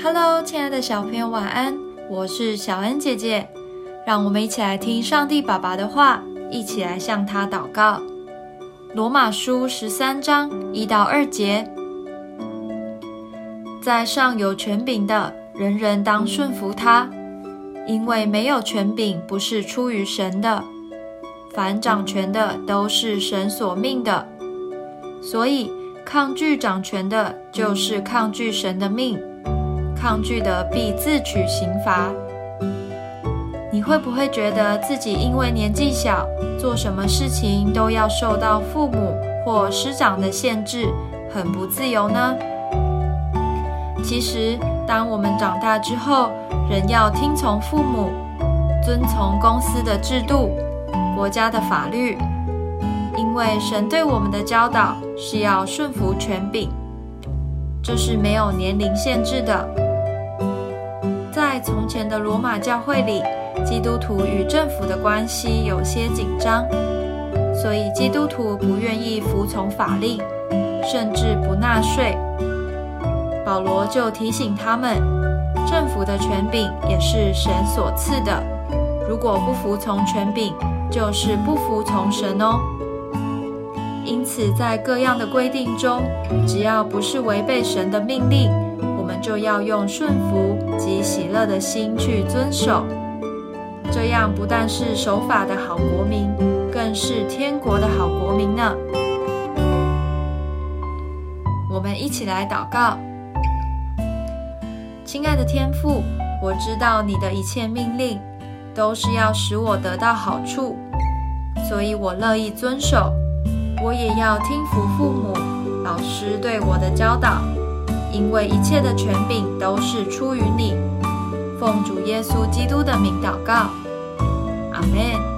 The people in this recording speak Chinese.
Hello，亲爱的小朋友，晚安！我是小恩姐姐，让我们一起来听上帝爸爸的话，一起来向他祷告。罗马书十三章一到二节，在上有权柄的，人人当顺服他，因为没有权柄不是出于神的，凡掌权的都是神所命的，所以抗拒掌权的，就是抗拒神的命。抗拒的必自取刑罚。你会不会觉得自己因为年纪小，做什么事情都要受到父母或师长的限制，很不自由呢？其实，当我们长大之后，仍要听从父母，遵从公司的制度、国家的法律，因为神对我们的教导是要顺服权柄，这是没有年龄限制的。在从前的罗马教会里，基督徒与政府的关系有些紧张，所以基督徒不愿意服从法令，甚至不纳税。保罗就提醒他们，政府的权柄也是神所赐的，如果不服从权柄，就是不服从神哦。因此，在各样的规定中，只要不是违背神的命令，我们就要用顺服及喜乐的心去遵守，这样不但是守法的好国民，更是天国的好国民呢。我们一起来祷告：亲爱的天父，我知道你的一切命令都是要使我得到好处，所以我乐意遵守。我也要听服父母、老师对我的教导。因为一切的权柄都是出于你，奉主耶稣基督的名祷告，阿门。